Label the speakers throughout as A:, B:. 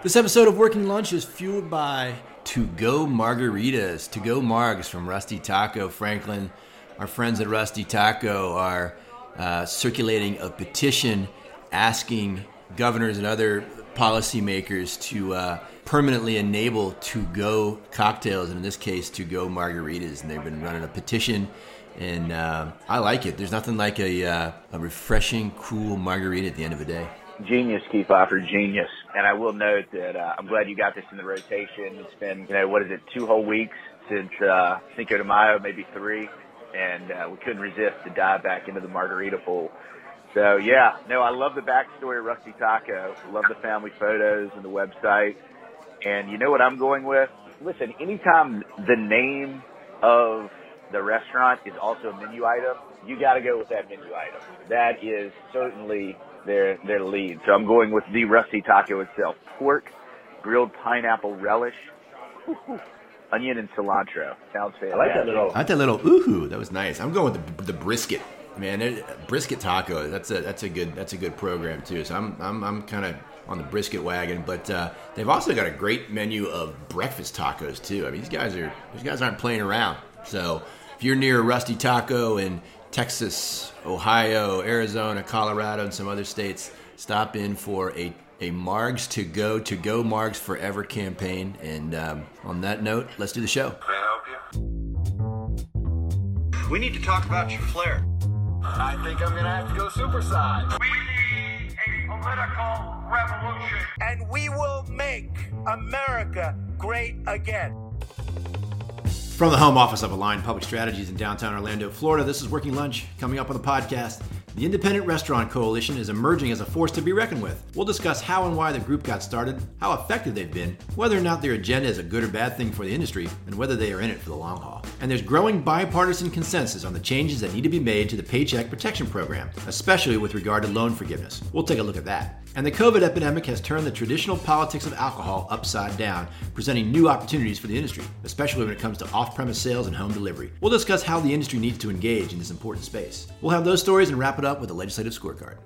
A: This episode of Working Lunch is fueled by To Go Margaritas, To Go Margs from Rusty Taco. Franklin, our friends at Rusty Taco are uh, circulating a petition asking governors and other policymakers to uh, permanently enable to go cocktails, and in this case, to go margaritas. And they've been running a petition, and uh, I like it. There's nothing like a, uh, a refreshing, cool margarita at the end of the day.
B: Genius, Kefauver, genius. And I will note that uh, I'm glad you got this in the rotation. It's been, you know, what is it, two whole weeks since uh, Cinco de Mayo, maybe three, and uh, we couldn't resist to dive back into the margarita pool. So yeah, no, I love the backstory of Rusty Taco. Love the family photos and the website. And you know what I'm going with? Listen, anytime the name of the restaurant is also a menu item, you got to go with that menu item. That is certainly their their lead. So I'm going with the Rusty Taco itself: pork, grilled pineapple relish, onion and cilantro. Sounds fantastic. I
C: like that little.
A: I like that little ooh. That was nice. I'm going with the, the brisket. Man, brisket taco. That's a that's a good that's a good program too. So I'm I'm I'm kind of on the brisket wagon, but uh, they've also got a great menu of breakfast tacos too. I mean, these guys are these guys aren't playing around. So if you're near a Rusty Taco in Texas, Ohio, Arizona, Colorado, and some other states, stop in for a a Margs to go to go Margs Forever campaign. And um, on that note, let's do the show.
D: Can I help you? We need to talk about your flair.
E: I think I'm gonna have to go supersize.
F: We need a political revolution.
E: And we will make America great again.
A: From the home office of Align Public Strategies in downtown Orlando, Florida, this is Working Lunch. Coming up on the podcast, the Independent Restaurant Coalition is emerging as a force to be reckoned with. We'll discuss how and why the group got started, how effective they've been, whether or not their agenda is a good or bad thing for the industry, and whether they are in it for the long haul. And there's growing bipartisan consensus on the changes that need to be made to the Paycheck Protection Program, especially with regard to loan forgiveness. We'll take a look at that. And the COVID epidemic has turned the traditional politics of alcohol upside down, presenting new opportunities for the industry, especially when it comes to off premise sales and home delivery. We'll discuss how the industry needs to engage in this important space. We'll have those stories and wrap it up with a legislative scorecard.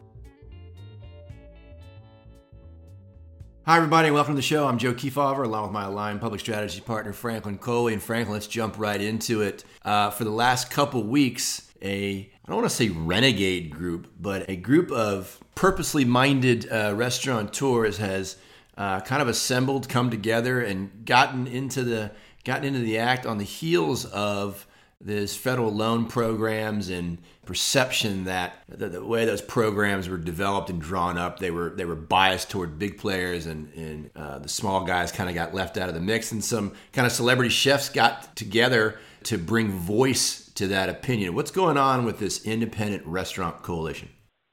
A: Hi, everybody, and welcome to the show. I'm Joe Kefauver, along with my Align Public Strategy partner, Franklin Coley. And Franklin, let's jump right into it. Uh, for the last couple weeks, a I don't want to say renegade group, but a group of purposely minded uh, restaurateurs has uh, kind of assembled, come together, and gotten into the gotten into the act on the heels of this federal loan programs and perception that the, the, way those programs were developed and drawn up, they were they were biased toward big players, and, and uh, the small guys kind of got left out of the mix. And some kind of celebrity chefs got together to bring voice to that opinion. What's going on with this independent restaurant coalition?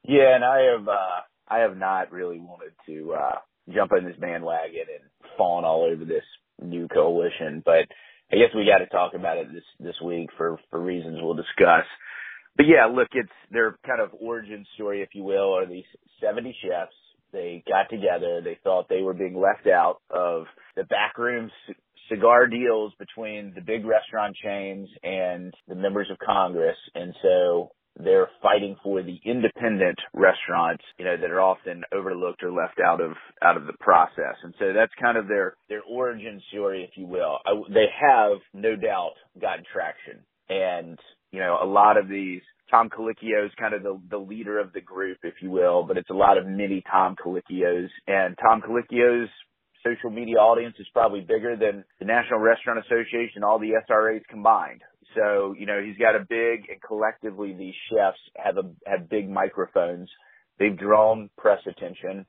B: Yeah, and I have uh, I have not really wanted to uh, jump on this bandwagon and fawn all over this new coalition, but I guess we got to talk about it this this week for for reasons we'll discuss. But yeah, look, it's their kind of origin story, if you will, are these 70 chefs. They got together. They thought they were being left out of the backroom c- cigar deals between the big restaurant chains and the members of Congress. And so they're fighting for the independent restaurants, you know, that are often overlooked or left out of out of the process. And so that's kind of their their origin story, if you will. I, they have no doubt gotten traction, and you know, a lot of these. Tom Colicchio is kind of the, the leader of the group, if you will, but it's a lot of mini Tom Colicchios. And Tom Colicchio's social media audience is probably bigger than the National Restaurant Association, all the SRAs combined. So, you know, he's got a big and collectively these chefs have a have big microphones. They've drawn press attention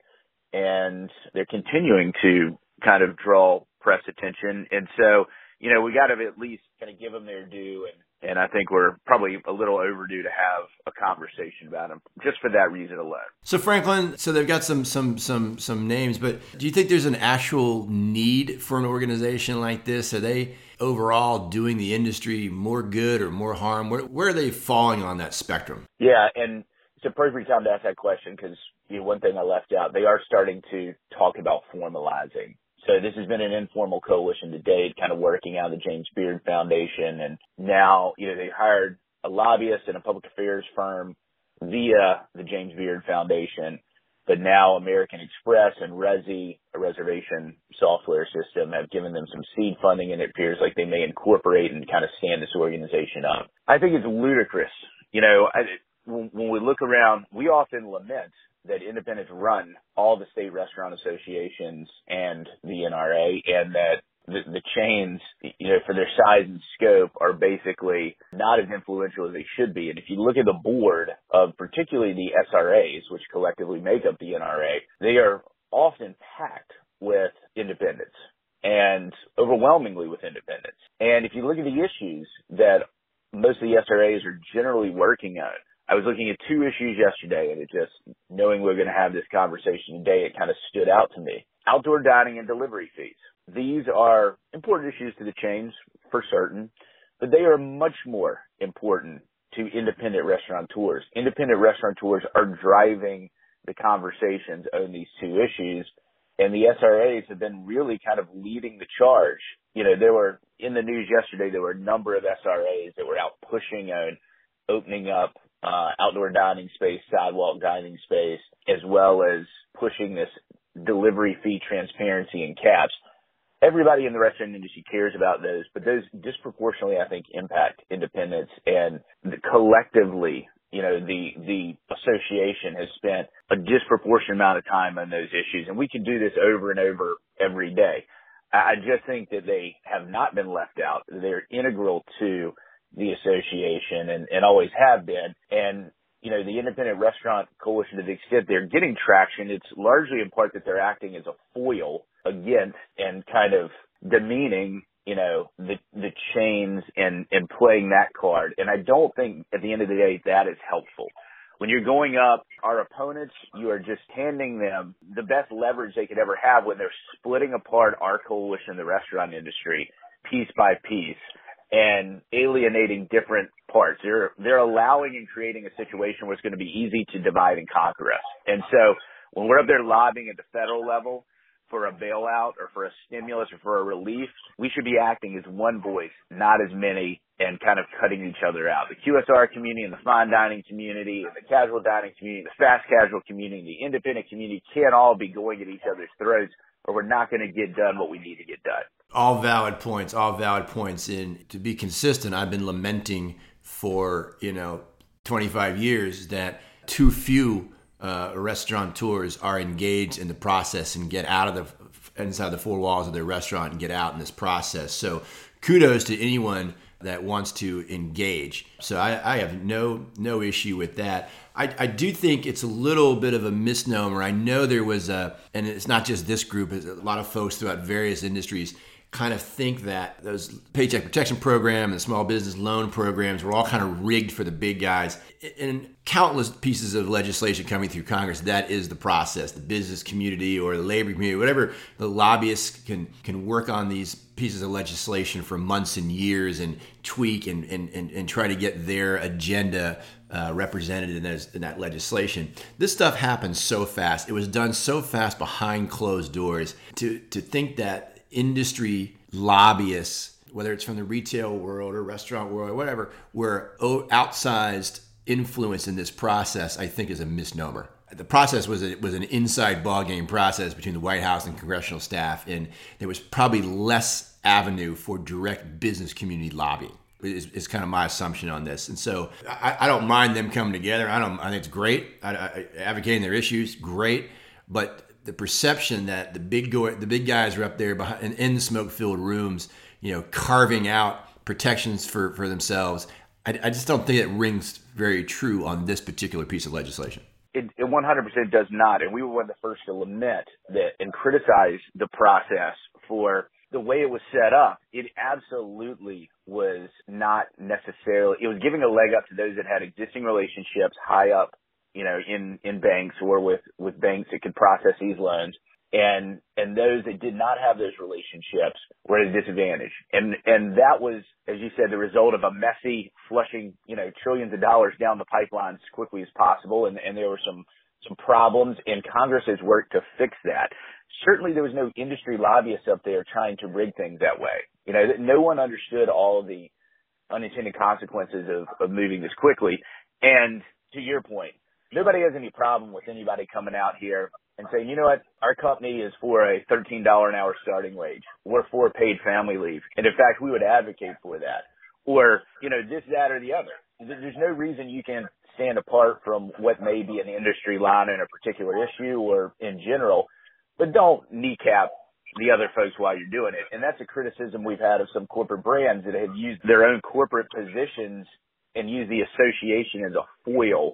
B: and they're continuing to kind of draw press attention. And so, you know, we got to at least kind of give them their due and and I think we're probably a little overdue to have a conversation about them just for that reason alone.
A: So Franklin, so they've got some some some some names, but do you think there's an actual need for an organization like this? Are they overall doing the industry more good or more harm? Where, where are they falling on that spectrum?
B: Yeah, and it's a perfect time to ask that question because you know, one thing I left out, they are starting to talk about formalizing so this has been an informal coalition to date, kind of working out of the James Beard Foundation. And now, you know, they hired a lobbyist and a public affairs firm via the James Beard Foundation but now American Express and Resy, a reservation software system, have given them some seed funding, and it appears like they may incorporate and kind of stand this organization up. I think it's ludicrous. You know, I, when we look around, we often lament that independents run all the state restaurant associations and the NRA, and that the, the chains, you know, for their size and scope are basically not as influential as they should be. And if you look at the board of particularly the SRAs, which collectively make up the NRA, they are often packed with independents and overwhelmingly with independents. And if you look at the issues that most of the SRAs are generally working on, I was looking at two issues yesterday and it just, knowing we we're going to have this conversation today, it kind of stood out to me. Outdoor dining and delivery fees. These are important issues to the chains for certain, but they are much more important to independent restaurateurs. Independent restaurateurs are driving the conversations on these two issues and the SRAs have been really kind of leading the charge. You know, there were in the news yesterday, there were a number of SRAs that were out pushing on opening up uh, outdoor dining space, sidewalk dining space, as well as pushing this delivery fee transparency and caps. Everybody in the restaurant industry cares about those, but those disproportionately, I think, impact independence and the, collectively, you know, the, the association has spent a disproportionate amount of time on those issues and we can do this over and over every day. I just think that they have not been left out. They're integral to the association and, and always have been. And, you know, the independent restaurant coalition to the extent they're getting traction, it's largely in part that they're acting as a foil against and kind of demeaning, you know, the, the chains and, and playing that card. And I don't think at the end of the day that is helpful. When you're going up, our opponents, you are just handing them the best leverage they could ever have when they're splitting apart our coalition the restaurant industry piece by piece and alienating different parts. They're they're allowing and creating a situation where it's going to be easy to divide and conquer us. And so when we're up there lobbying at the federal level for a bailout or for a stimulus or for a relief, we should be acting as one voice, not as many, and kind of cutting each other out. The QSR community and the fine dining community and the casual dining community, the fast casual community, the independent community can't all be going at each other's throats or we're not going to get done what we need to get done.
A: All valid points, all valid points. And to be consistent, I've been lamenting for, you know, 25 years that too few uh, restaurateurs are engaged in the process and get out of the inside the four walls of their restaurant and get out in this process. So kudos to anyone that wants to engage. So I, I have no no issue with that. I, I, do think it's a little bit of a misnomer. I know there was a, and it's not just this group, it's a lot of folks throughout various industries kind of think that those paycheck protection program and small business loan programs were all kind of rigged for the big guys. And countless pieces of legislation coming through Congress, that is the process. The business community or the labor community, whatever the lobbyists can can work on these pieces of legislation for months and years and tweak and and, and, and try to get their agenda uh, represented in, those, in that legislation. This stuff happens so fast. It was done so fast behind closed doors. To to think that industry lobbyists, whether it's from the retail world or restaurant world or whatever, were outsized influence in this process, I think is a misnomer. The process was was an inside ballgame process between the White House and congressional staff, and there was probably less avenue for direct business community lobbying. Is, is kind of my assumption on this, and so I, I, don't mind them coming together. I don't. I think it's great. I, I, advocating their issues, great. But the perception that the big go- the big guys are up there behind in the smoke filled rooms, you know, carving out protections for for themselves. I, I, just don't think it rings very true on this particular piece of legislation.
B: It, it 100% does not, and we were one of the first to lament that and criticize the process for the way it was set up. It absolutely was not necessarily. It was giving a leg up to those that had existing relationships high up you know, in, in banks or with, with banks that could process these loans. And, and those that did not have those relationships were at a disadvantage. And, and that was, as you said, the result of a messy flushing, you know, trillions of dollars down the pipeline as quickly as possible. And, and there were some, some problems and Congress has worked to fix that. Certainly there was no industry lobbyists up there trying to rig things that way. You know, no one understood all of the unintended consequences of, of moving this quickly. And to your point, nobody has any problem with anybody coming out here and saying, you know what, our company is for a $13 an hour starting wage. We're for paid family leave. And in fact, we would advocate for that. Or, you know, this, that, or the other. There's no reason you can stand apart from what may be an industry line in a particular issue or in general, but don't kneecap the other folks while you're doing it. And that's a criticism we've had of some corporate brands that have used their own corporate positions and used the association as a foil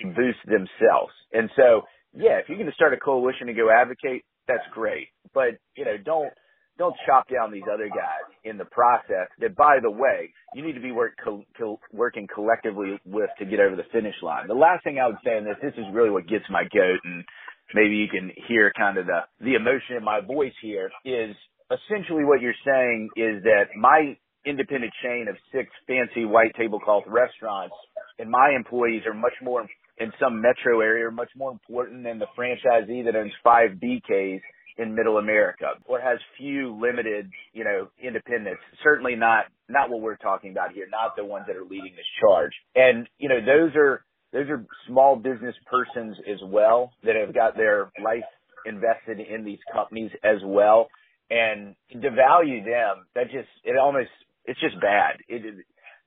B: to boost themselves. And so, yeah, if you're going to start a coalition and go advocate, that's great. But, you know, don't, don't chop down these other guys in the process that, by the way, you need to be work, co- co- working collectively with to get over the finish line. The last thing I would say in this, this is really what gets my goat and maybe you can hear kind of the, the emotion in my voice here is essentially what you're saying is that my independent chain of six fancy white tablecloth restaurants and my employees are much more in some metro area are much more important than the franchisee that owns five BKs in middle America or has few limited, you know, independents. Certainly not, not what we're talking about here, not the ones that are leading this charge. And, you know, those are, those are small business persons as well that have got their life invested in these companies as well. And to devalue them, that just, it almost, it's just bad.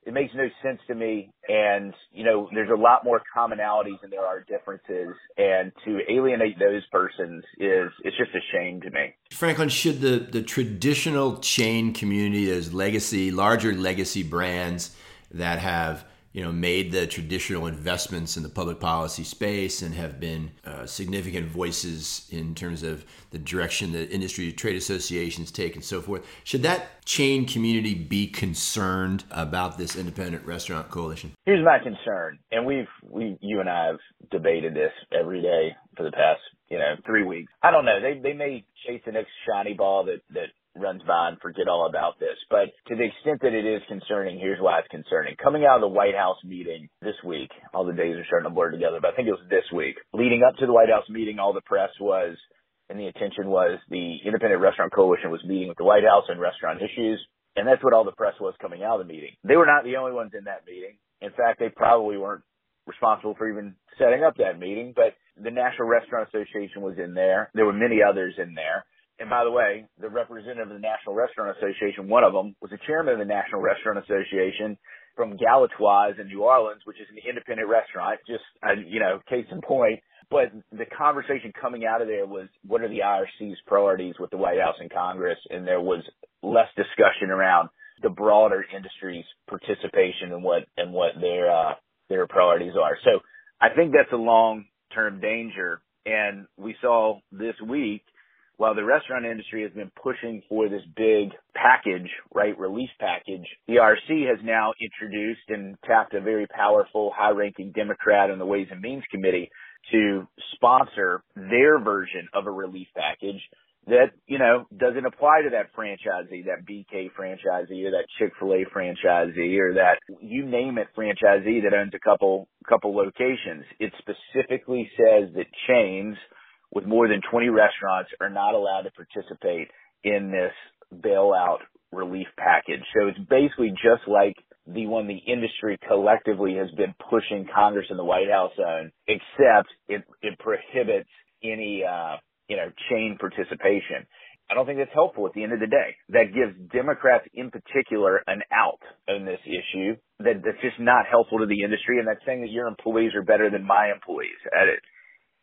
B: It makes no sense to me. And, you know, there's a lot more commonalities than there are differences. And to alienate those persons is, it's just a shame to me.
A: Franklin, should the, the traditional chain community, those legacy, larger legacy brands that have you know, made the traditional investments in the public policy space and have been uh, significant voices in terms of the direction that industry trade associations take and so forth. Should that chain community be concerned about this independent restaurant coalition?
B: Here's my concern, and we've we you and I have debated this every day for the past you know three weeks. I don't know. They they may chase the next shiny ball that that runs by and forget all about this. But to the extent that it is concerning, here's why it's concerning. Coming out of the White House meeting this week, all the days are starting to blur together, but I think it was this week. Leading up to the White House meeting, all the press was and the attention was the Independent Restaurant Coalition was meeting with the White House on restaurant issues. And that's what all the press was coming out of the meeting. They were not the only ones in that meeting. In fact, they probably weren't responsible for even setting up that meeting, but the National Restaurant Association was in there. There were many others in there. And by the way, the representative of the National Restaurant Association, one of them, was the chairman of the National Restaurant Association from Galatoire's in New Orleans, which is an independent restaurant, just, uh, you know, case in point. But the conversation coming out of there was what are the IRC's priorities with the White House and Congress? And there was less discussion around the broader industry's participation and what, and what their, uh, their priorities are. So I think that's a long term danger. And we saw this week while the restaurant industry has been pushing for this big package, right, relief package, the IRC has now introduced and tapped a very powerful, high-ranking Democrat on the Ways and Means Committee to sponsor their version of a relief package that, you know, doesn't apply to that franchisee, that BK franchisee or that Chick-fil-A franchisee or that you name it franchisee that owns a couple, couple locations. It specifically says that chains – with more than 20 restaurants are not allowed to participate in this bailout relief package. So it's basically just like the one the industry collectively has been pushing Congress and the White House on, except it, it prohibits any, uh, you know, chain participation. I don't think that's helpful at the end of the day. That gives Democrats in particular an out on this issue that, that's just not helpful to the industry and that's saying that your employees are better than my employees at it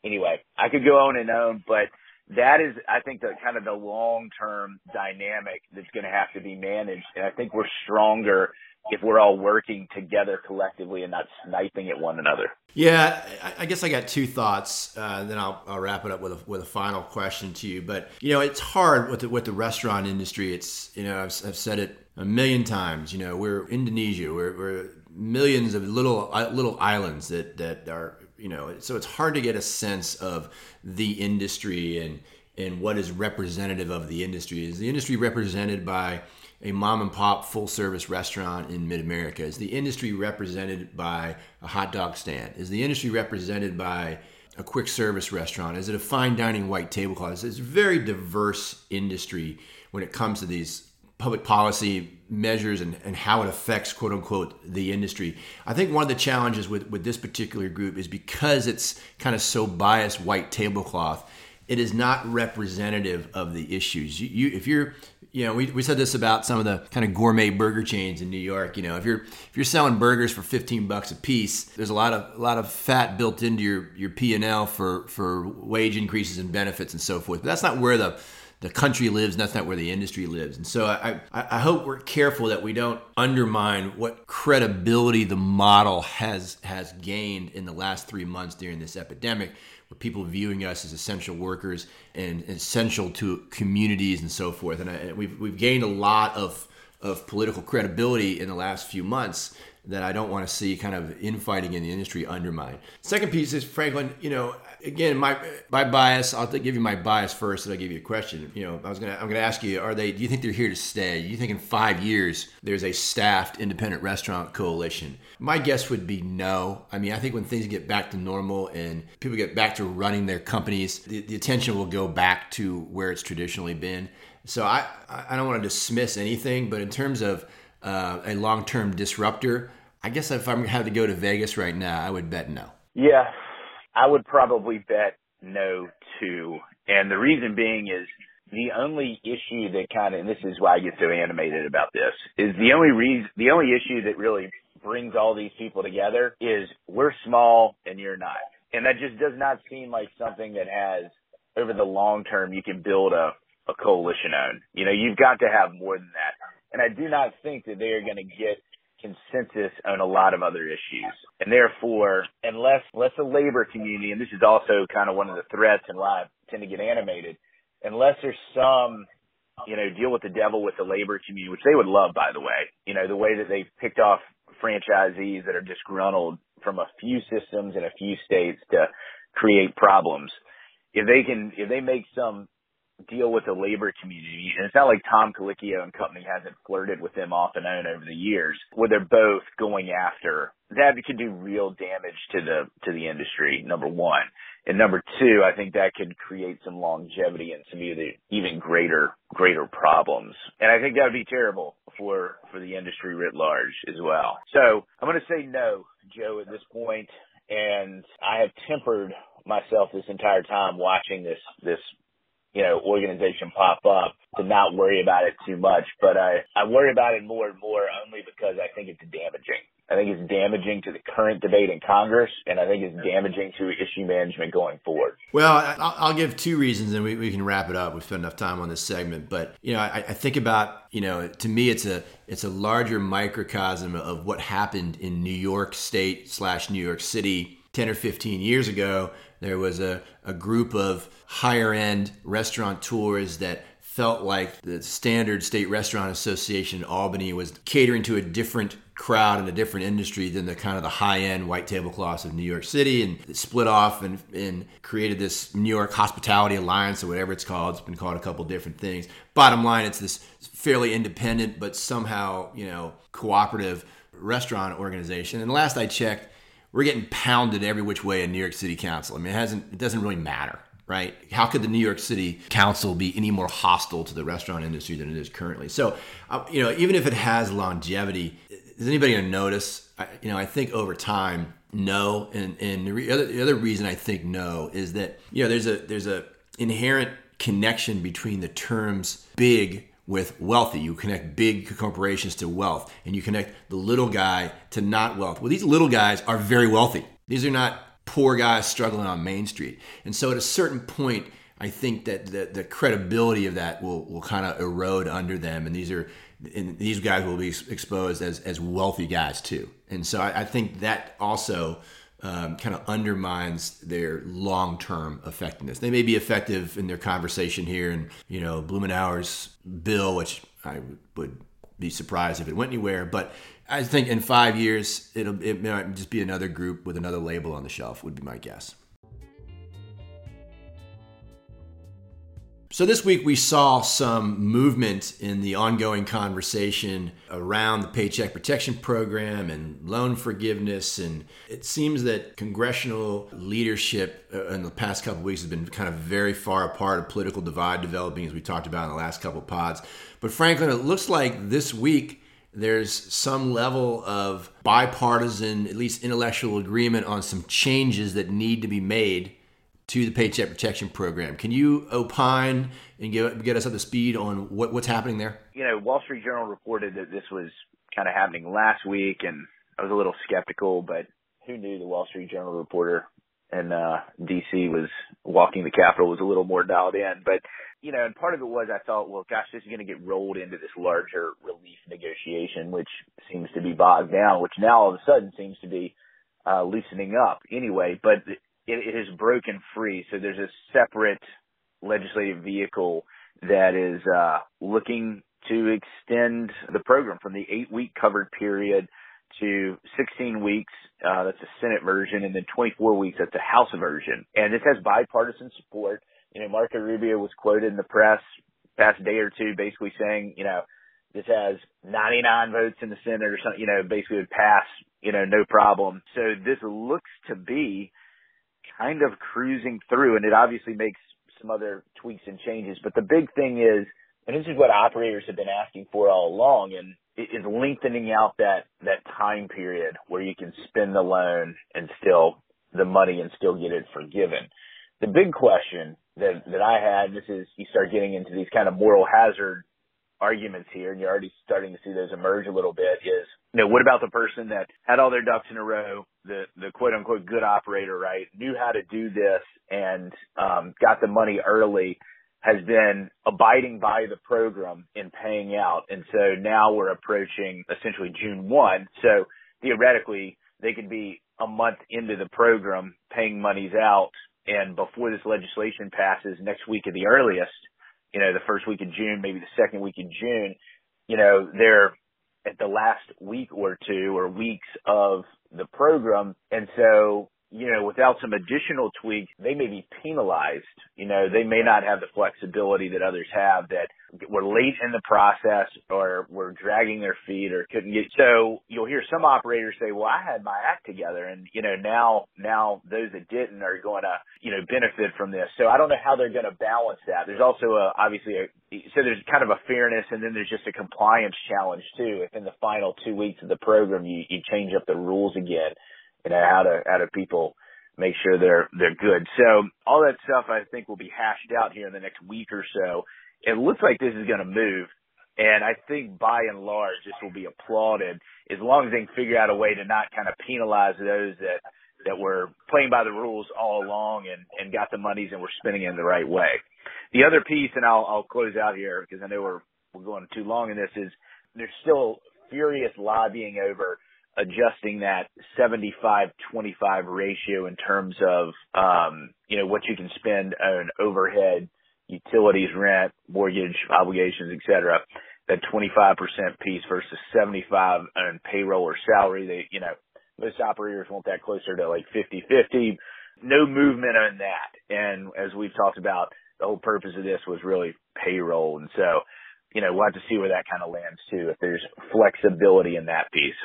B: anyway, I could go on and on, but that is, I think, the kind of the long term dynamic that's going to have to be managed. And I think we're stronger if we're all working together collectively and not sniping at one another.
A: Yeah, I guess I got two thoughts. Uh, then I'll, I'll wrap it up with a, with a final question to you. But you know, it's hard with the, with the restaurant industry. It's you know, I've, I've said it a million times. You know, we're Indonesia. We're, we're millions of little uh, little islands that that are you know so it's hard to get a sense of the industry and and what is representative of the industry is the industry represented by a mom and pop full service restaurant in mid America? Is the industry represented by a hot dog stand? Is the industry represented by a quick service restaurant? Is it a fine dining white tablecloth? It's a very diverse industry when it comes to these public policy measures and, and how it affects quote unquote the industry. I think one of the challenges with, with this particular group is because it's kind of so biased white tablecloth, it is not representative of the issues. You, you if you're you know, we, we said this about some of the kind of gourmet burger chains in New York. You know, if you're if you're selling burgers for 15 bucks a piece, there's a lot of a lot of fat built into your your P and L for for wage increases and benefits and so forth. But that's not where the the country lives, and that's not where the industry lives. And so I, I hope we're careful that we don't undermine what credibility the model has has gained in the last three months during this epidemic with people viewing us as essential workers and essential to communities and so forth. And, I, we've we've gained a lot of of political credibility in the last few months that I don't want to see kind of infighting in the industry undermine. Second piece is Franklin, you know, again, my my bias. I'll give you my bias first, and I'll give you a question. You know, I was gonna I'm gonna ask you: Are they? Do you think they're here to stay? You think in five years there's a staffed independent restaurant coalition? My guess would be no. I mean, I think when things get back to normal and people get back to running their companies, the, the attention will go back to where it's traditionally been. So I I don't want to dismiss anything, but in terms of uh, a long term disruptor, I guess if I'm had to go to Vegas right now, I would bet no.
B: Yeah, I would probably bet no too. And the reason being is the only issue that kind of, and this is why I get so animated about this, is the only reason, the only issue that really brings all these people together is we're small and you're not. And that just does not seem like something that has, over the long term, you can build a, a coalition on. You know, you've got to have more than that. And I do not think that they are going to get consensus on a lot of other issues. And therefore, unless, unless the labor community, and this is also kind of one of the threats and why I tend to get animated, unless there's some, you know, deal with the devil with the labor community, which they would love, by the way, you know, the way that they've picked off franchisees that are disgruntled from a few systems in a few states to create problems. If they can, if they make some deal with the labor community. And it's not like Tom Colicchio and company hasn't flirted with them off and on over the years, where they're both going after that could do real damage to the to the industry. Number one, and number two, I think that could create some longevity and some even even greater greater problems. And I think that would be terrible for for the industry writ large as well. So I'm going to say no, Joe, at this point. And I have tempered myself this entire time watching this this you know, organization pop up to not worry about it too much. But I, I worry about it more and more only because I think it's damaging. I think it's damaging to the current debate in Congress, and I think it's damaging to issue management going forward.
A: Well, I'll give two reasons, and we, we can wrap it up. We've spent enough time on this segment, but you know, I, I think about you know, to me, it's a it's a larger microcosm of what happened in New York State slash New York City ten or fifteen years ago there was a, a group of higher end restaurateurs that felt like the standard state restaurant association in Albany was catering to a different crowd and a different industry than the kind of the high end white tablecloths of New York City and split off and, and created this New York Hospitality Alliance or whatever it's called. It's been called a couple different things. Bottom line, it's this fairly independent but somehow, you know, cooperative restaurant organization. And last I checked, we're getting pounded every which way in New York City Council. I mean, it hasn't. It doesn't really matter, right? How could the New York City Council be any more hostile to the restaurant industry than it is currently? So, uh, you know, even if it has longevity, is anybody going to notice? I, you know, I think over time, no. And and the, re- other, the other reason I think no is that you know there's a there's a inherent connection between the terms big with wealthy. You connect big corporations to wealth, and you connect the little guy to not wealth. Well, these little guys are very wealthy. These are not poor guys struggling on Main Street. And so at a certain point, I think that the, the credibility of that will, will kind of erode under them. And these are and these guys will be exposed as, as wealthy guys too. And so I, I think that also um, kind of undermines their long-term effectiveness. They may be effective in their conversation here, and you know Blumenauer's bill, which I would be surprised if it went anywhere. But I think in five years, it'll it might just be another group with another label on the shelf. Would be my guess. So this week we saw some movement in the ongoing conversation around the Paycheck Protection Program and loan forgiveness. And it seems that congressional leadership uh, in the past couple weeks has been kind of very far apart, a political divide developing, as we talked about in the last couple pods. But Franklin, it looks like this week there's some level of bipartisan, at least intellectual agreement on some changes that need to be made to the Paycheck Protection Program. Can you opine and get, get us up to speed on what, what's happening there?
B: You know, Wall Street Journal reported that this was kind of happening last week, and I was a little skeptical, but who knew the Wall Street Journal reporter in uh, D.C. was walking the Capitol was a little more dialed in. But you know, and part of it was I thought, well, gosh, this is going to get rolled into this larger relief negotiation, which seems to be bogged down, which now all of a sudden seems to be uh, loosening up anyway. But it, it has broken free. So there's a separate legislative vehicle that is uh, looking to extend the program from the eight week covered period to 16 weeks. Uh, that's the Senate version, and then 24 weeks. That's the House version. And this has bipartisan support. You know, Marco Rubio was quoted in the press past day or two, basically saying, you know, this has 99 votes in the Senate or something. You know, basically would pass. You know, no problem. So this looks to be kind of cruising through and it obviously makes some other tweaks and changes. But the big thing is, and this is what operators have been asking for all along and is lengthening out that, that time period where you can spend the loan and still the money and still get it forgiven. The big question that, that I had, this is you start getting into these kind of moral hazard arguments here, and you're already starting to see those emerge a little bit, is, you know, what about the person that had all their ducks in a row, the, the quote unquote good operator, right, knew how to do this and, um, got the money early, has been abiding by the program in paying out. And so now we're approaching essentially June 1. So theoretically, they could be a month into the program paying monies out. And before this legislation passes next week at the earliest, you know, the first week of June, maybe the second week in June, you know, they're at the last week or two or weeks of the program. And so you know, without some additional tweak, they may be penalized. You know, they may not have the flexibility that others have that were late in the process or were dragging their feet or couldn't get. So you'll hear some operators say, well, I had my act together and, you know, now, now those that didn't are going to, you know, benefit from this. So I don't know how they're going to balance that. There's also a, obviously a, so there's kind of a fairness and then there's just a compliance challenge too. If in the final two weeks of the program you, you change up the rules again you know, how to, how to people make sure they're, they're good. So all that stuff I think will be hashed out here in the next week or so. It looks like this is going to move. And I think by and large, this will be applauded as long as they can figure out a way to not kind of penalize those that, that were playing by the rules all along and, and got the monies and were spending it in the right way. The other piece, and I'll, I'll close out here because I know we're, we're going too long in this is there's still furious lobbying over adjusting that 75-25 ratio in terms of, um, you know, what you can spend on overhead, utilities, rent, mortgage obligations, et cetera. That 25% piece versus 75 on payroll or salary. They, you know, most operators want that closer to like 50-50. No movement on that. And as we've talked about, the whole purpose of this was really payroll. And so, you know, we'll have to see where that kind of lands too, if there's flexibility in that piece.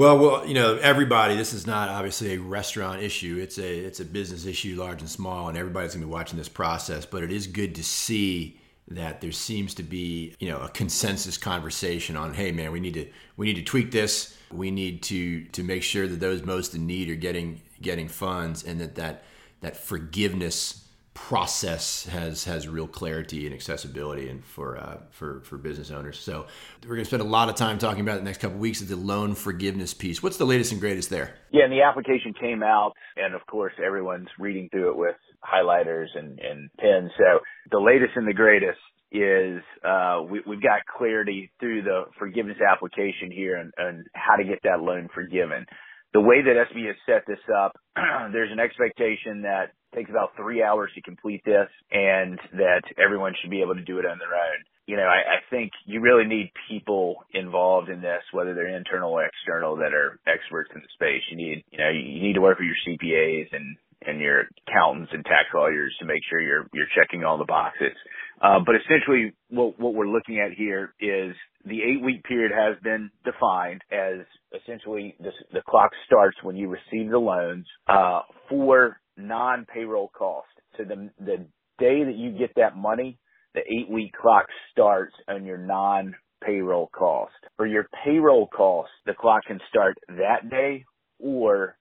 A: Well, well, you know, everybody. This is not obviously a restaurant issue. It's a it's a business issue, large and small, and everybody's going to be watching this process. But it is good to see that there seems to be you know a consensus conversation on, hey, man, we need to we need to tweak this. We need to to make sure that those most in need are getting getting funds, and that that that forgiveness process has has real clarity and accessibility and for uh, for for business owners. So we're going to spend a lot of time talking about the next couple of weeks is the loan forgiveness piece. What's the latest and greatest there?
B: Yeah, and the application came out, and of course everyone's reading through it with highlighters and, and pens. So the latest and the greatest is uh, we, we've got clarity through the forgiveness application here and, and how to get that loan forgiven the way that SB has set this up, there's an expectation that takes about three hours to complete this and that everyone should be able to do it on their own. You know, I, I think you really need people involved in this, whether they're internal or external, that are experts in the space. You need, you know, you need to work with your CPAs and and your accountants and tax lawyers to make sure you're you're checking all the boxes. Uh, but essentially what, what we're looking at here is the eight week period has been defined as essentially this, the clock starts when you receive the loans, uh, for non-payroll cost. So the, the day that you get that money, the eight week clock starts on your non payroll cost. For your payroll cost, the clock can start that day or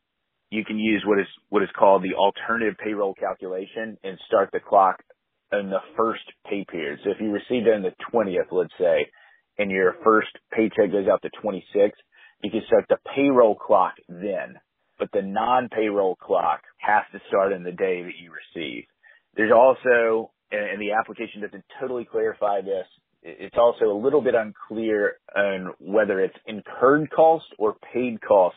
B: you can use what is what is called the alternative payroll calculation and start the clock in the first pay period. So if you received it on the 20th, let's say, and your first paycheck goes out the 26th, you can start the payroll clock then. But the non-payroll clock has to start in the day that you receive. There's also, and the application doesn't totally clarify this, it's also a little bit unclear on whether it's incurred cost or paid cost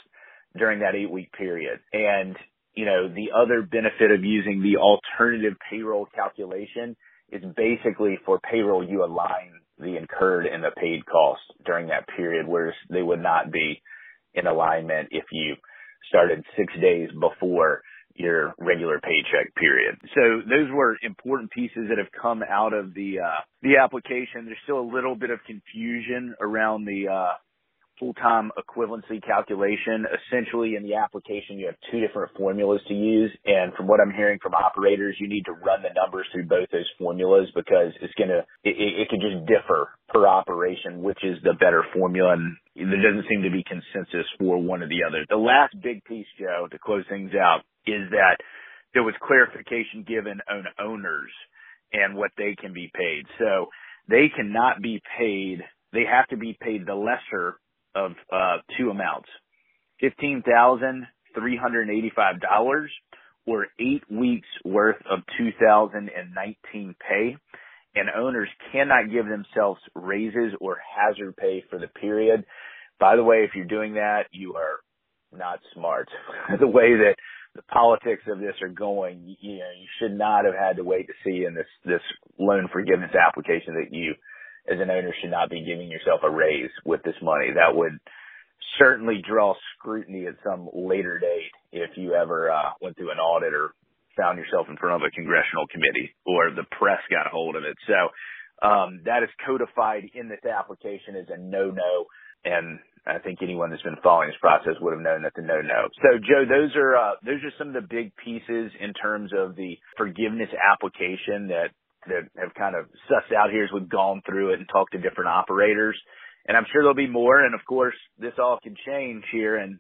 B: during that eight week period. And, you know, the other benefit of using the alternative payroll calculation is basically for payroll, you align the incurred and the paid cost during that period, whereas they would not be in alignment if you started six days before your regular paycheck period. So those were important pieces that have come out of the uh, the application. There's still a little bit of confusion around the uh, full-time equivalency calculation. Essentially, in the application, you have two different formulas to use, and from what I'm hearing from operators, you need to run the numbers through both those formulas because it's gonna it, it, it could just differ per operation, which is the better formula, and there doesn't seem to be consensus for one or the other. The last big piece, Joe, to close things out, is that there was clarification given on owners and what they can be paid. So they cannot be paid. They have to be paid the lesser of uh, two amounts: fifteen thousand three hundred eighty-five dollars, or eight weeks worth of 2019 pay. And owners cannot give themselves raises or hazard pay for the period. By the way, if you're doing that, you are not smart. the way that the politics of this are going, you know, you should not have had to wait to see in this this loan forgiveness application that you as an owner should not be giving yourself a raise with this money. That would certainly draw scrutiny at some later date if you ever uh, went through an audit or found yourself in front of a congressional committee or the press got a hold of it. So um, that is codified in this application as a no-no, and I think anyone that's been following this process would have known that's a no-no. So Joe, those are uh, those are some of the big pieces in terms of the forgiveness application that that have kind of sussed out here as we've gone through it and talked to different operators. And I'm sure there'll be more. And of course, this all can change here in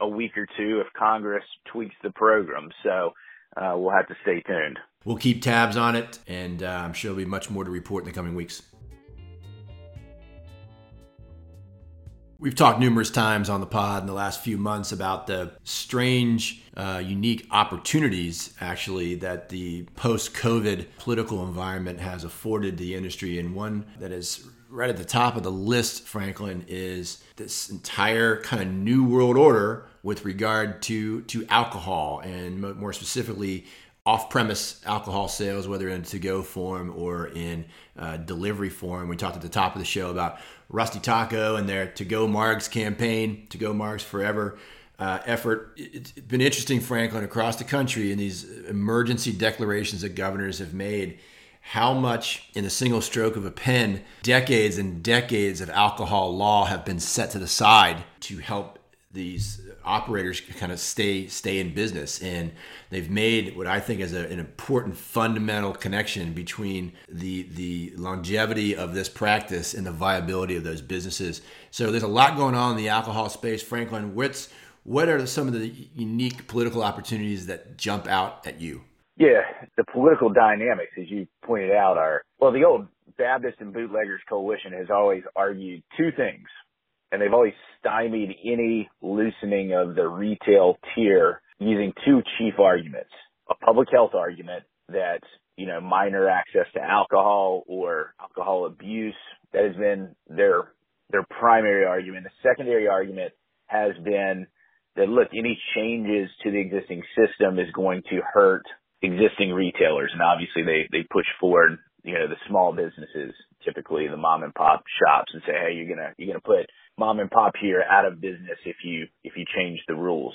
B: a week or two if Congress tweaks the program. So uh, we'll have to stay tuned.
A: We'll keep tabs on it, and uh, I'm sure there'll be much more to report in the coming weeks. We've talked numerous times on the pod in the last few months about the strange, uh, unique opportunities, actually, that the post COVID political environment has afforded the industry. And one that is right at the top of the list, Franklin, is this entire kind of new world order with regard to, to alcohol and more specifically off-premise alcohol sales, whether in to-go form or in uh, delivery form. We talked at the top of the show about Rusty Taco and their To Go Margs campaign, To Go Margs Forever uh, effort. It's been interesting, Franklin, across the country in these emergency declarations that governors have made. How much, in a single stroke of a pen, decades and decades of alcohol law have been set to the side to help these operators kind of stay stay in business and they've made what I think is a, an important fundamental connection between the the longevity of this practice and the viability of those businesses. So there's a lot going on in the alcohol space. Franklin, what's what are some of the unique political opportunities that jump out at you?
B: Yeah, the political dynamics, as you pointed out, are well, the old Baptist and Bootleggers Coalition has always argued two things and they've always stymied any loosening of the retail tier using two chief arguments. A public health argument that, you know, minor access to alcohol or alcohol abuse, that has been their, their primary argument. The secondary argument has been that look, any changes to the existing system is going to hurt existing retailers. And obviously they, they push forward, you know, the small businesses, typically the mom and pop shops and say, Hey, you're going to, you're going to put mom and pop here out of business if you if you change the rules.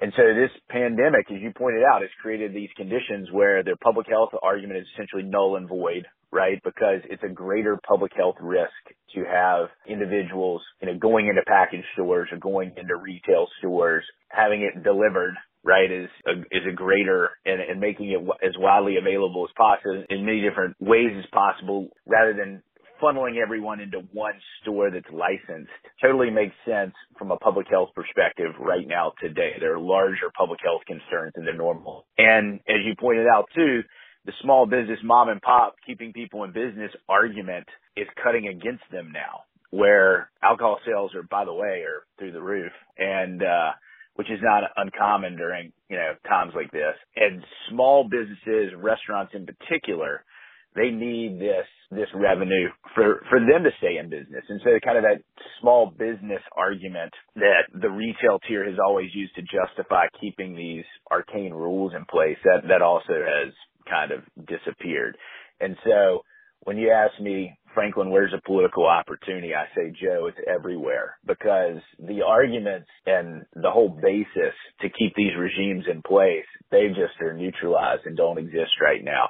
B: And so this pandemic, as you pointed out, has created these conditions where their public health argument is essentially null and void right? Because it's a greater public health risk to have individuals, you know, going into package stores or going into retail stores, having it delivered right, is a, is a greater and, and making it as widely available as possible in many different ways as possible rather than funneling everyone into one store that's licensed totally makes sense from a public health perspective right now today. There are larger public health concerns than the normal. And as you pointed out too, the small business mom and pop keeping people in business argument is cutting against them now where alcohol sales are, by the way, are through the roof. And, uh, which is not uncommon during, you know, times like this. And small businesses, restaurants in particular, they need this this revenue for for them to stay in business. And so kind of that small business argument that the retail tier has always used to justify keeping these arcane rules in place, that that also has kind of disappeared. And so when you ask me, Franklin, where's the political opportunity? I say, Joe, it's everywhere because the arguments and the whole basis to keep these regimes in place, they just are neutralized and don't exist right now.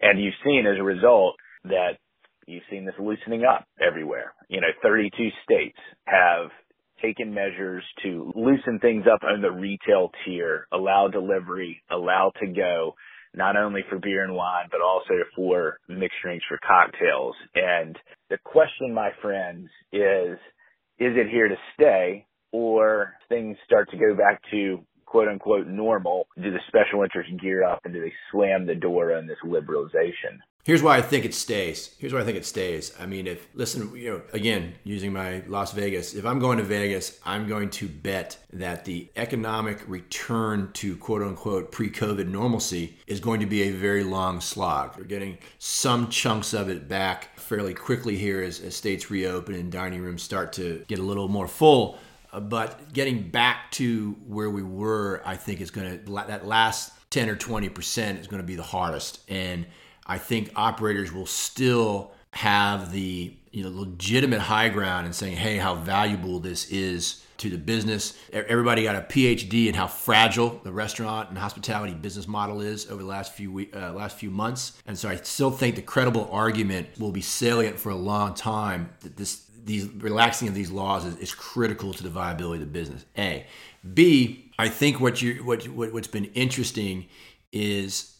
B: And you've seen as a result that you've seen this loosening up everywhere. You know, 32 states have taken measures to loosen things up on the retail tier, allow delivery, allow to go, not only for beer and wine, but also for mixed drinks for cocktails. And the question, my friends, is, is it here to stay or things start to go back to quote unquote normal, do the special interests gear up and do they slam the door on this liberalization?
A: Here's why I think it stays. Here's why I think it stays. I mean, if listen, you know, again, using my Las Vegas, if I'm going to Vegas, I'm going to bet that the economic return to quote unquote pre-COVID normalcy is going to be a very long slog. We're getting some chunks of it back fairly quickly here as, as states reopen and dining rooms start to get a little more full. Uh, but getting back to where we were, I think is going to that last 10 or 20 percent is going to be the hardest, and I think operators will still have the you know legitimate high ground and saying, hey, how valuable this is to the business. Everybody got a PhD in how fragile the restaurant and hospitality business model is over the last few week, uh, last few months, and so I still think the credible argument will be salient for a long time that this these relaxing of these laws is, is, critical to the viability of the business. A, B. I think what you what, what what's been interesting is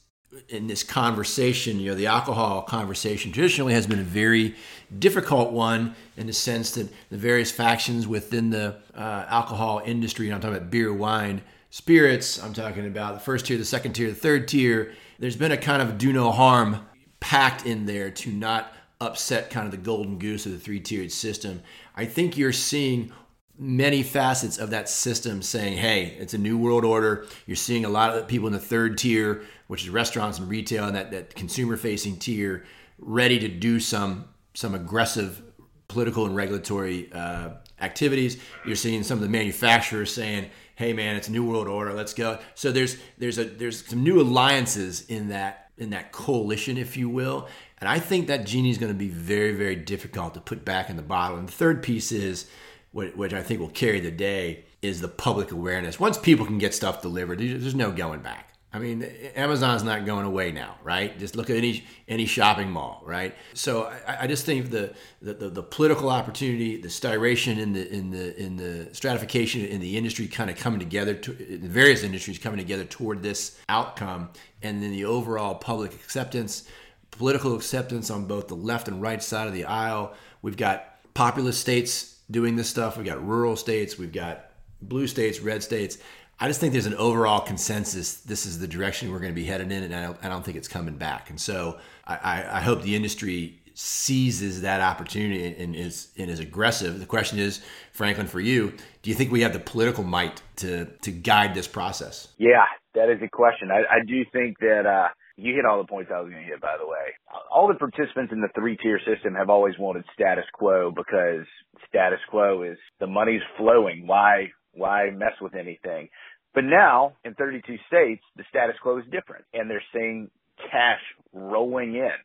A: in this conversation, you know, the alcohol conversation traditionally has been a very difficult one in the sense that the various factions within the uh, alcohol industry, and I'm talking about beer, wine, spirits, I'm talking about the first tier, the second tier, the third tier, there's been a kind of do no harm pact in there to not upset kind of the golden goose of the three tiered system. I think you're seeing many facets of that system saying, hey, it's a new world order. You're seeing a lot of people in the third tier, which is restaurants and retail, and that, that consumer facing tier, ready to do some some aggressive political and regulatory uh, activities. You're seeing some of the manufacturers saying, "Hey, man, it's a new world order. Let's go." So there's there's a there's some new alliances in that in that coalition, if you will, and I think that genie is going to be very, very difficult to put back in the bottle. And the third piece is, which I think will carry the day, is the public awareness. Once people can get stuff delivered, there's no going back. I mean, Amazon's not going away now, right? Just look at any any shopping mall, right? So I, I just think the, the, the political opportunity, the styration in the in the in the stratification in the industry, kind of coming together, to, the various industries coming together toward this outcome, and then the overall public acceptance political acceptance on both the left and right side of the aisle. We've got populous states doing this stuff. We've got rural states. We've got blue states, red states. I just think there's an overall consensus. This is the direction we're going to be headed in, and I don't, I don't think it's coming back. And so I, I, hope the industry seizes that opportunity and is and is aggressive. The question is, Franklin, for you, do you think we have the political might to to guide this process?
B: Yeah, that is a question. I, I do think that. Uh, you hit all the points I was going to hit, by the way. All the participants in the three tier system have always wanted status quo because status quo is the money's flowing. Why, why mess with anything? But now in 32 states, the status quo is different and they're seeing cash rolling in.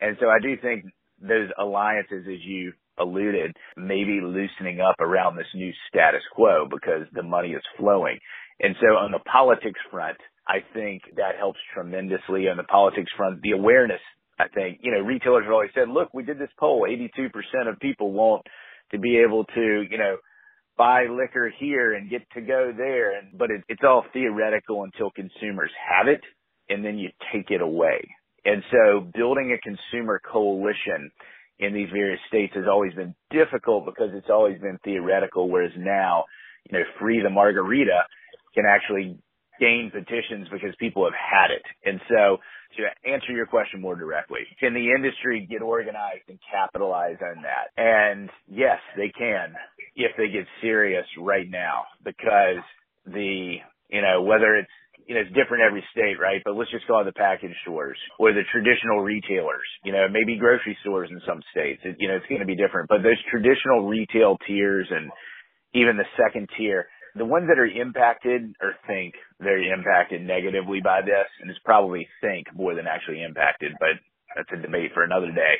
B: And so I do think those alliances, as you alluded, maybe loosening up around this new status quo because the money is flowing. And so on the politics front, I think that helps tremendously on the politics front. The awareness I think, you know, retailers have always said, look, we did this poll. 82% of people want to be able to, you know, buy liquor here and get to go there. And, but it, it's all theoretical until consumers have it and then you take it away. And so building a consumer coalition in these various states has always been difficult because it's always been theoretical, whereas now, you know, free the margarita can actually gain petitions because people have had it. And so to answer your question more directly, can the industry get organized and capitalize on that? And yes, they can if they get serious right now because the, you know, whether it's you know, it's different every state, right? But let's just call it the package stores or the traditional retailers, you know, maybe grocery stores in some states. It, you know, it's going to be different, but those traditional retail tiers and even the second tier, the ones that are impacted or think they're impacted negatively by this, and it's probably think more than actually impacted, but that's a debate for another day.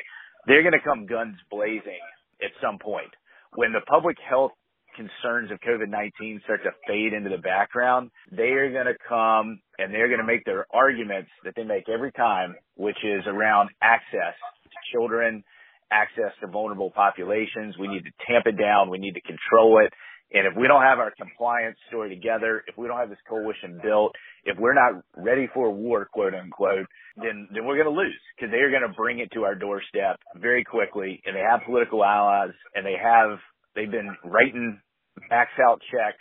B: They're going to come guns blazing at some point. When the public health concerns of COVID-19 start to fade into the background, they are going to come and they're going to make their arguments that they make every time, which is around access to children, access to vulnerable populations. We need to tamp it down. We need to control it. And if we don't have our compliance story together, if we don't have this coalition built, if we're not ready for war, quote unquote, then, then we're going to lose because they are going to bring it to our doorstep very quickly and they have political allies and they have, they've been writing max out checks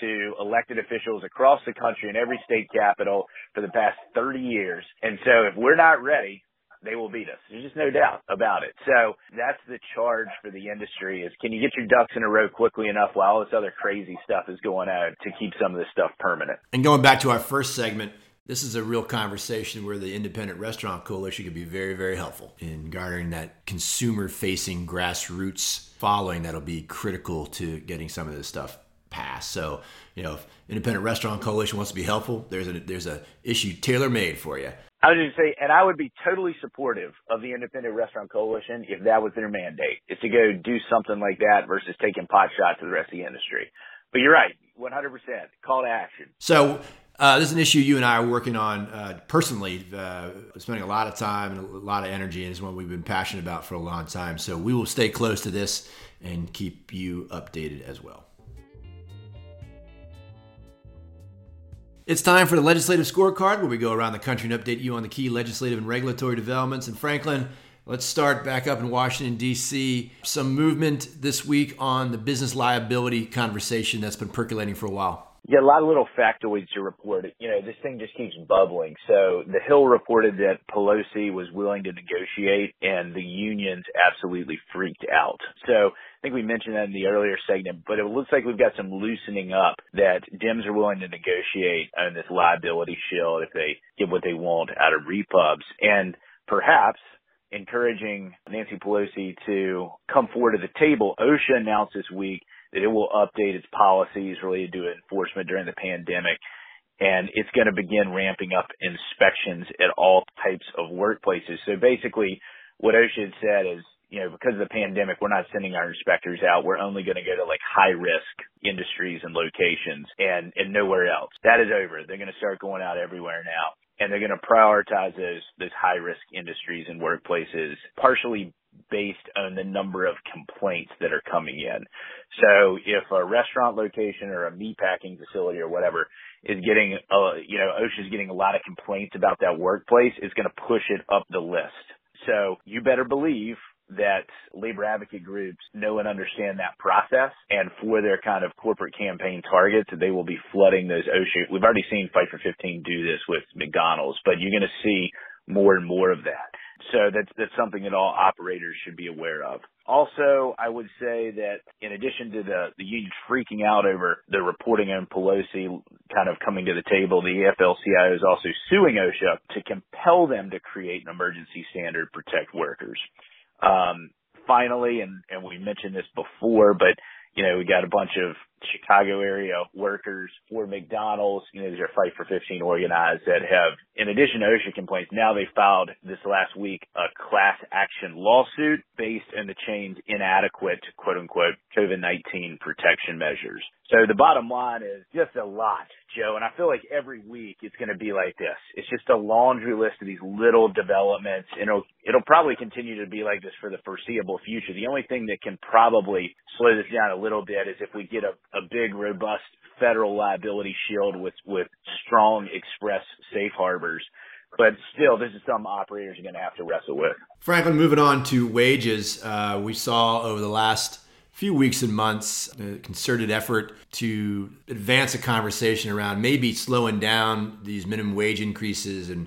B: to elected officials across the country in every state capital for the past 30 years. And so if we're not ready, they will beat us. There's just no doubt about it. So that's the charge for the industry is can you get your ducks in a row quickly enough while all this other crazy stuff is going on to keep some of this stuff permanent?
A: And going back to our first segment, this is a real conversation where the Independent Restaurant Coalition could be very, very helpful in garnering that consumer facing grassroots following that'll be critical to getting some of this stuff passed. So, you know, if Independent Restaurant Coalition wants to be helpful, there's a there's a issue tailor made for you.
B: I was just say, and I would be totally supportive of the Independent Restaurant Coalition if that was their mandate, is to go do something like that versus taking pot shots to the rest of the industry. But you're right, 100%. Call to action.
A: So uh, this is an issue you and I are working on uh, personally, uh, spending a lot of time and a lot of energy, and it's one we've been passionate about for a long time. So we will stay close to this and keep you updated as well. It's time for the legislative scorecard, where we go around the country and update you on the key legislative and regulatory developments. And Franklin, let's start back up in Washington, D.C. Some movement this week on the business liability conversation that's been percolating for a while.
B: Yeah, a lot of little factoids to report. You know, this thing just keeps bubbling. So the Hill reported that Pelosi was willing to negotiate and the unions absolutely freaked out. So think we mentioned that in the earlier segment, but it looks like we've got some loosening up that Dems are willing to negotiate on this liability shield if they get what they want out of repubs. And perhaps encouraging Nancy Pelosi to come forward to the table. OSHA announced this week that it will update its policies related to enforcement during the pandemic. And it's going to begin ramping up inspections at all types of workplaces. So basically what OSHA had said is, you know, because of the pandemic, we're not sending our inspectors out. We're only going to go to like high risk industries and locations and, and nowhere else. That is over. They're going to start going out everywhere now and they're going to prioritize those those high risk industries and workplaces partially based on the number of complaints that are coming in. So if a restaurant location or a meatpacking facility or whatever is getting, uh, you know, OSHA's getting a lot of complaints about that workplace, it's going to push it up the list. So you better believe that labor advocate groups know and understand that process and for their kind of corporate campaign targets, they will be flooding those OSHA. We've already seen Fight for 15 do this with McDonald's, but you're going to see more and more of that. So that's that's something that all operators should be aware of. Also, I would say that in addition to the the unions freaking out over the reporting on Pelosi kind of coming to the table, the AFL-CIO is also suing OSHA to compel them to create an emergency standard to protect workers. Um, finally, and and we mentioned this before, but you know we got a bunch of Chicago area workers for McDonald's. You know, these are Fight for 15 organized that have, in addition to OSHA complaints, now they filed this last week a class action lawsuit based on the chain's inadequate, quote unquote, COVID-19 protection measures. So the bottom line is just a lot, Joe. And I feel like every week it's going to be like this. It's just a laundry list of these little developments. And it'll, it'll probably continue to be like this for the foreseeable future. The only thing that can probably slow this down a little bit is if we get a, a big, robust federal liability shield with, with strong express safe harbors. But still, this is something operators are going to have to wrestle with.
A: Franklin, moving on to wages, uh, we saw over the last few weeks and months a concerted effort to advance a conversation around maybe slowing down these minimum wage increases and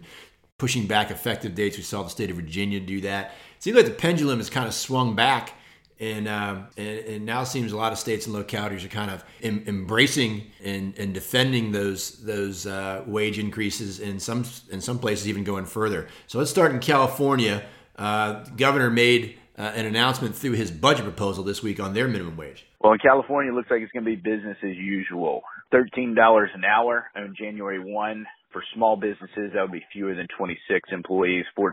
A: pushing back effective dates. We saw the state of Virginia do that. It seems like the pendulum has kind of swung back. And, um, and, and now seems a lot of states and localities are kind of em- embracing and, and defending those those uh, wage increases in some in some places even going further. So let's start in California. Uh, governor made uh, an announcement through his budget proposal this week on their minimum wage.
B: Well, in California, it looks like it's going to be business as usual. $13 an hour on January 1. For small businesses, that would be fewer than 26 employees. $14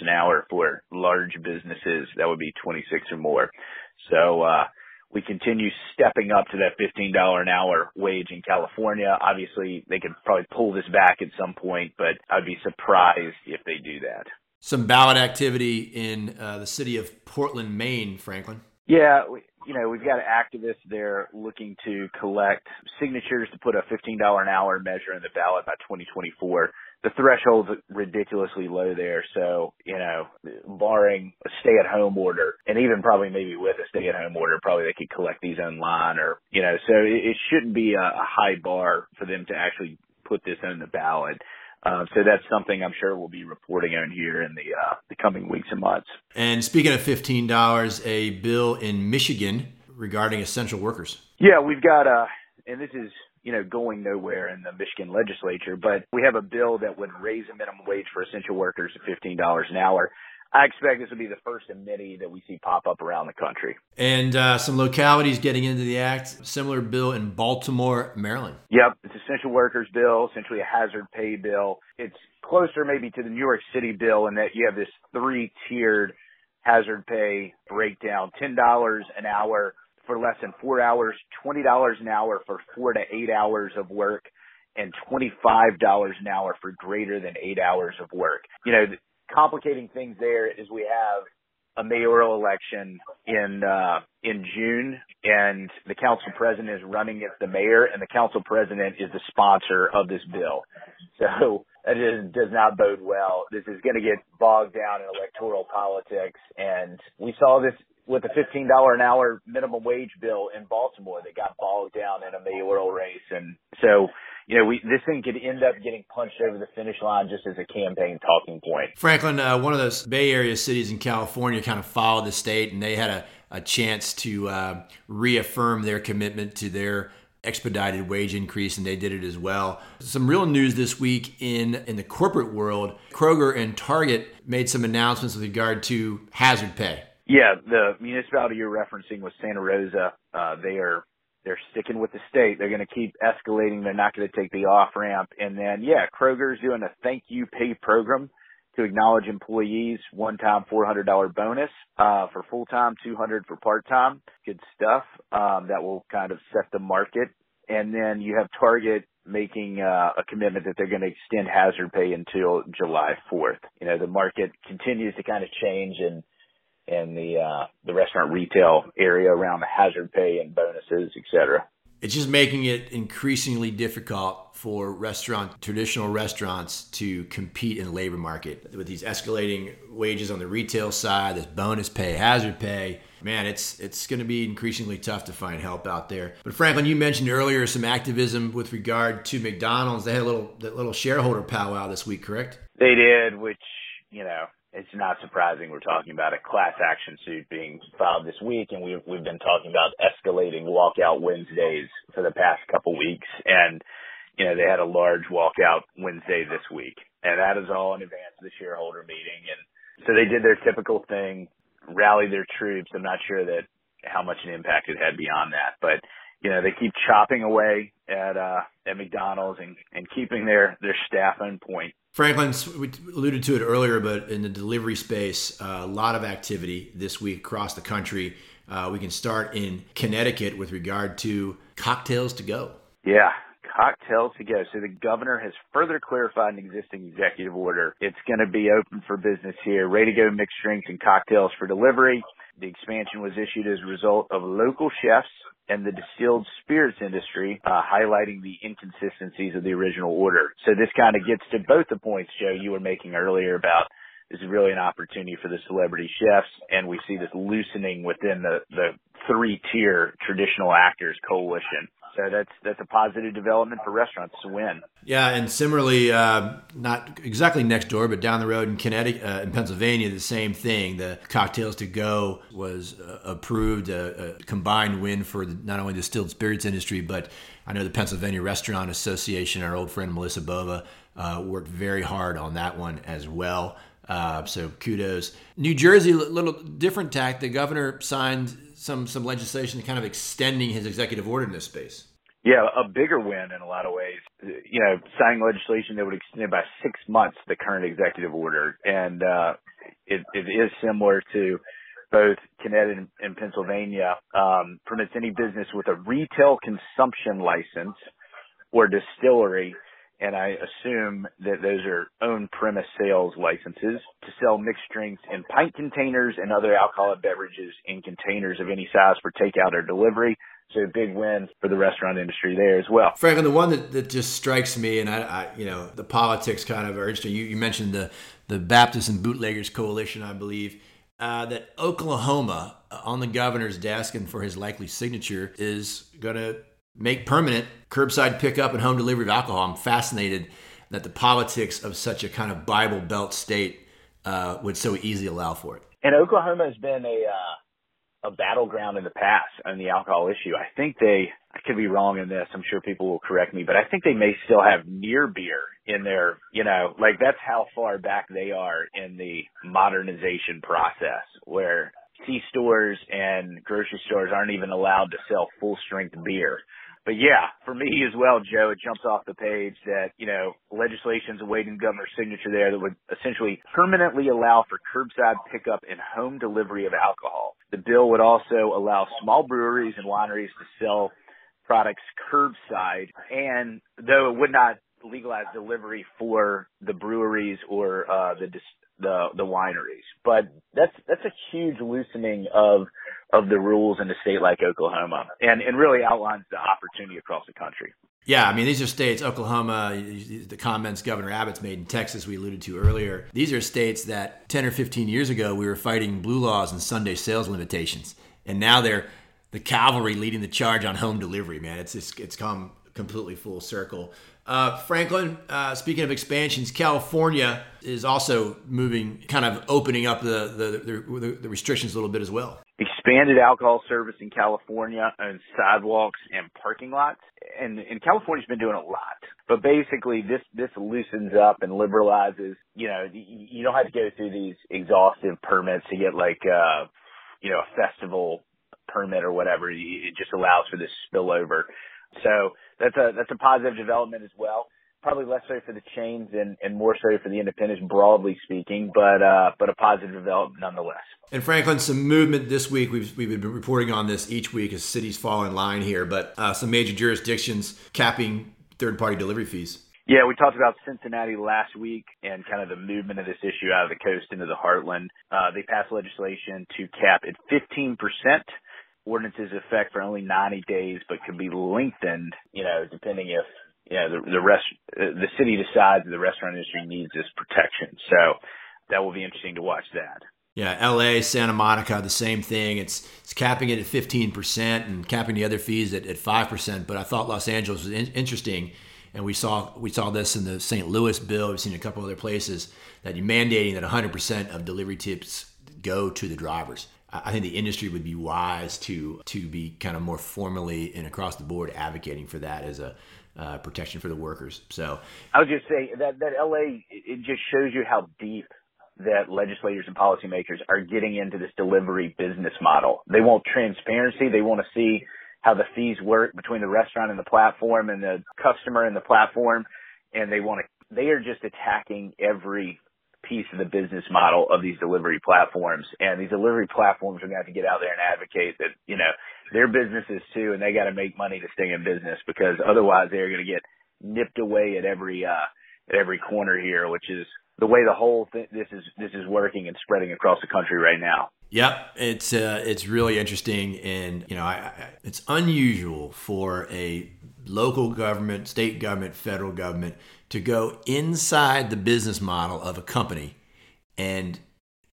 B: an hour for large businesses, that would be 26 or more. So, uh, we continue stepping up to that $15 an hour wage in California. Obviously, they could probably pull this back at some point, but I'd be surprised if they do that
A: some ballot activity in uh, the city of Portland, Maine, Franklin.
B: Yeah, you know, we've got activists there looking to collect signatures to put a $15 an hour measure in the ballot by 2024. The threshold's ridiculously low there, so, you know, barring a stay-at-home order, and even probably maybe with a stay-at-home order, probably they could collect these online or, you know, so it, it shouldn't be a, a high bar for them to actually put this on the ballot. Uh, so that's something I'm sure we'll be reporting on here in the uh, the coming weeks and months.
A: And speaking of fifteen dollars, a bill in Michigan regarding essential workers.
B: Yeah, we've got a, uh, and this is you know going nowhere in the Michigan legislature, but we have a bill that would raise the minimum wage for essential workers to fifteen dollars an hour. I expect this will be the first of many that we see pop up around the country.
A: And uh, some localities getting into the act. Similar bill in Baltimore, Maryland.
B: Yep, it's essential workers bill, essentially a hazard pay bill. It's closer maybe to the New York City bill in that you have this three tiered hazard pay breakdown: ten dollars an hour for less than four hours, twenty dollars an hour for four to eight hours of work, and $25 an hour for greater than eight hours of work. You know, complicating things there is we have a mayoral election in uh, in June, and the council president is running against the mayor, and the council president is the sponsor of this bill. So that is, does not bode well. This is going to get bogged down in electoral politics, and we saw this with the $15 an hour minimum wage bill in Baltimore that got bogged down in a mayoral race, and so you know, we this thing could end up getting punched over the finish line just as a campaign talking point.
A: Franklin, uh, one of those Bay Area cities in California, kind of followed the state, and they had a, a chance to uh, reaffirm their commitment to their expedited wage increase, and they did it as well. Some real news this week in in the corporate world: Kroger and Target made some announcements with regard to hazard pay.
B: Yeah, the municipality you're referencing was Santa Rosa. Uh, they are they're sticking with the state. They're going to keep escalating. They're not going to take the off ramp. And then, yeah, Kroger's doing a thank you pay program to acknowledge employees. One time $400 bonus, uh, for full time, 200 for part time. Good stuff. Um, that will kind of set the market. And then you have Target making uh, a commitment that they're going to extend hazard pay until July 4th. You know, the market continues to kind of change and in the uh, the restaurant retail area around the hazard pay and bonuses, et cetera.
A: It's just making it increasingly difficult for restaurant traditional restaurants to compete in the labor market with these escalating wages on the retail side, this bonus pay, hazard pay. Man, it's it's going to be increasingly tough to find help out there. But Franklin, you mentioned earlier some activism with regard to McDonald's. They had a little that little shareholder powwow this week, correct?
B: They did, which you know it's not surprising we're talking about a class action suit being filed this week, and we've we've been talking about escalating walkout Wednesdays for the past couple weeks, and you know they had a large walkout Wednesday this week, and that is all in advance of the shareholder meeting, and so they did their typical thing, rally their troops. I'm not sure that how much an impact it had beyond that, but you know, they keep chopping away at uh, at McDonald's and, and keeping their their staff on point.
A: Franklin, we alluded to it earlier, but in the delivery space, uh, a lot of activity this week across the country. Uh, we can start in Connecticut with regard to cocktails to go.
B: Yeah, cocktails to go. So the governor has further clarified an existing executive order. It's going to be open for business here. Ready to go mixed drinks and cocktails for delivery. The expansion was issued as a result of local chefs and the distilled spirits industry, uh, highlighting the inconsistencies of the original order. So this kind of gets to both the points, Joe, you were making earlier about this is really an opportunity for the celebrity chefs, and we see this loosening within the, the three tier traditional actors coalition. So that's that's a positive development for restaurants to win.
A: Yeah, and similarly, uh, not exactly next door, but down the road in Connecticut, uh, in Pennsylvania, the same thing. The cocktails to go was uh, approved, a, a, combined win for not only the distilled spirits industry, but I know the Pennsylvania Restaurant Association, our old friend Melissa Bova, uh, worked very hard on that one as well. Uh, so kudos. New Jersey, little different tack. The governor signed some some legislation kind of extending his executive order in this space.
B: Yeah, a bigger win in a lot of ways. You know, signing legislation that would extend by six months the current executive order, and uh, it, it is similar to both Connecticut and Pennsylvania. Um, permits any business with a retail consumption license or distillery and I assume that those are own premise sales licenses to sell mixed drinks in pint containers and other alcoholic beverages in containers of any size for takeout or delivery. So big win for the restaurant industry there as well.
A: Franklin, the one that, that just strikes me, and I, I, you know, the politics kind of interesting. You, you mentioned the the Baptist and Bootleggers Coalition, I believe. Uh, that Oklahoma uh, on the governor's desk and for his likely signature is going to make permanent curbside pickup and home delivery of alcohol. I'm fascinated that the politics of such a kind of Bible Belt state uh, would so easily allow for it.
B: And Oklahoma has been a uh, a battleground in the past on the alcohol issue. I think they, I could be wrong in this. I'm sure people will correct me, but I think they may still have near beer in their, you know, like that's how far back they are in the modernization process where C stores and grocery stores aren't even allowed to sell full strength beer but yeah, for me as well, Joe, it jumps off the page that, you know, legislation's awaiting governor's signature there that would essentially permanently allow for curbside pickup and home delivery of alcohol. The bill would also allow small breweries and wineries to sell products curbside and though it would not legalize delivery for the breweries or uh the the the wineries. But that's that's a huge loosening of of the rules in a state like Oklahoma, and and really outlines the opportunity across the country.
A: Yeah, I mean these are states, Oklahoma, the comments Governor Abbott's made in Texas we alluded to earlier. These are states that 10 or 15 years ago we were fighting blue laws and Sunday sales limitations, and now they're the cavalry leading the charge on home delivery. Man, it's just, it's come completely full circle. Uh, Franklin, uh, speaking of expansions, California is also moving, kind of opening up the, the, the, the restrictions a little bit as well.
B: Expanded alcohol service in California on sidewalks and parking lots. And, and California's been doing a lot. But basically this, this loosens up and liberalizes, you know, you don't have to go through these exhaustive permits to get like, uh, you know, a festival permit or whatever. It just allows for this spillover. So that's a that's a positive development as well. Probably less so for the chains and, and more so for the independents, broadly speaking, but uh, but a positive development nonetheless.
A: And Franklin, some movement this week. We've we've been reporting on this each week as cities fall in line here, but uh, some major jurisdictions capping third party delivery fees.
B: Yeah, we talked about Cincinnati last week and kind of the movement of this issue out of the coast into the heartland. Uh, they passed legislation to cap at 15% ordinances effect for only 90 days, but could be lengthened, you know, depending if, you know, the, the rest, the city decides that the restaurant industry needs this protection. So that will be interesting to watch that.
A: Yeah, L.A., Santa Monica, the same thing. It's it's capping it at fifteen percent and capping the other fees at five percent. But I thought Los Angeles was in, interesting, and we saw we saw this in the St. Louis bill. We've seen a couple other places that you're mandating that 100 percent of delivery tips go to the drivers. I think the industry would be wise to to be kind of more formally and across the board advocating for that as a uh, protection for the workers. So
B: I would just say that that LA it just shows you how deep that legislators and policymakers are getting into this delivery business model. They want transparency. They want to see how the fees work between the restaurant and the platform and the customer and the platform. And they want to, they are just attacking every piece of the business model of these delivery platforms. And these delivery platforms are going to have to get out there and advocate that, you know, they're businesses too and they got to make money to stay in business because otherwise they're going to get nipped away at every, uh, at every corner here, which is the way the whole thing, this is, this is working and spreading across the country right now.
A: Yep, it's uh, it's really interesting, and you know, I, I, it's unusual for a local government, state government, federal government to go inside the business model of a company and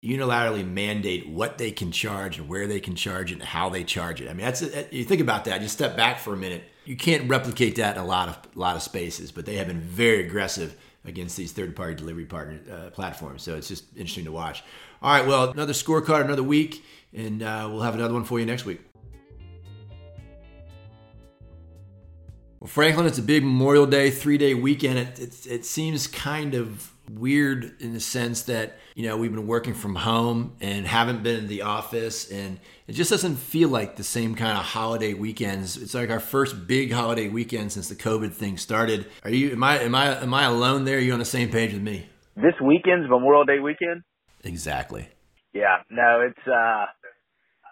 A: unilaterally mandate what they can charge and where they can charge it and how they charge it. I mean, that's you think about that. Just step back for a minute. You can't replicate that in a lot of a lot of spaces, but they have been very aggressive against these third-party delivery partner uh, platforms. So it's just interesting to watch. All right, well, another scorecard, another week, and uh, we'll have another one for you next week. Well, Franklin, it's a big Memorial Day, three day weekend. It, it, it, seems kind of weird in the sense that, you know, we've been working from home and haven't been in the office, and it just doesn't feel like the same kind of holiday weekends. It's like our first big holiday weekend since the COVID thing started. Are you, am I, am I, am I alone there? Are you on the same page with me?
B: This weekend's Memorial Day weekend?
A: Exactly.
B: Yeah, no, it's uh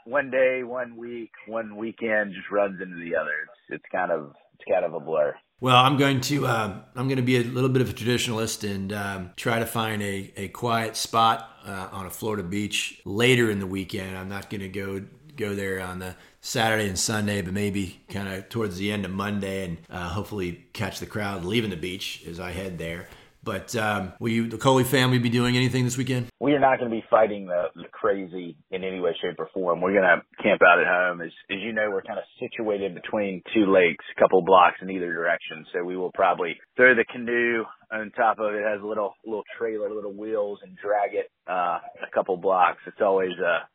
B: one day, one week, one weekend just runs into the other. It's kind of it's kind of a blur.
A: Well, I'm going to um, I'm going to be a little bit of a traditionalist and um, try to find a, a quiet spot uh, on a Florida beach later in the weekend. I'm not going to go go there on the Saturday and Sunday, but maybe kind of towards the end of Monday and uh, hopefully catch the crowd leaving the beach as I head there. But um, will you, the Coley family, be doing anything this weekend?
B: We are not going to be fighting the, the crazy in any way, shape, or form. We're going to camp out at home. As, as you know, we're kind of situated between two lakes, a couple blocks in either direction. So we will probably throw the canoe on top of it. it has a little little trailer, little wheels, and drag it uh, a couple blocks. It's always a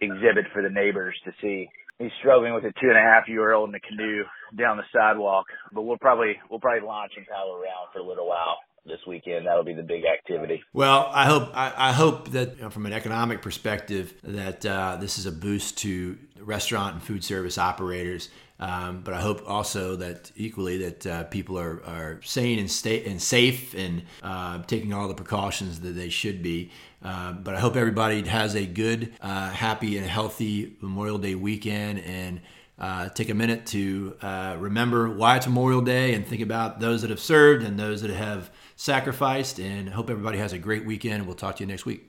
B: exhibit for the neighbors to see he's struggling with a two and a half year old in a canoe down the sidewalk. But we'll probably we'll probably launch and paddle around for a little while this weekend. That'll be the big activity.
A: Well, I hope I, I hope that you know, from an economic perspective that uh, this is a boost to restaurant and food service operators. Um, but I hope also that equally that uh, people are, are sane and, stay, and safe and uh, taking all the precautions that they should be. Uh, but I hope everybody has a good, uh, happy, and healthy Memorial Day weekend and uh, take a minute to uh, remember why it's Memorial Day and think about those that have served and those that have sacrificed. And hope everybody has a great weekend. We'll talk to you next week.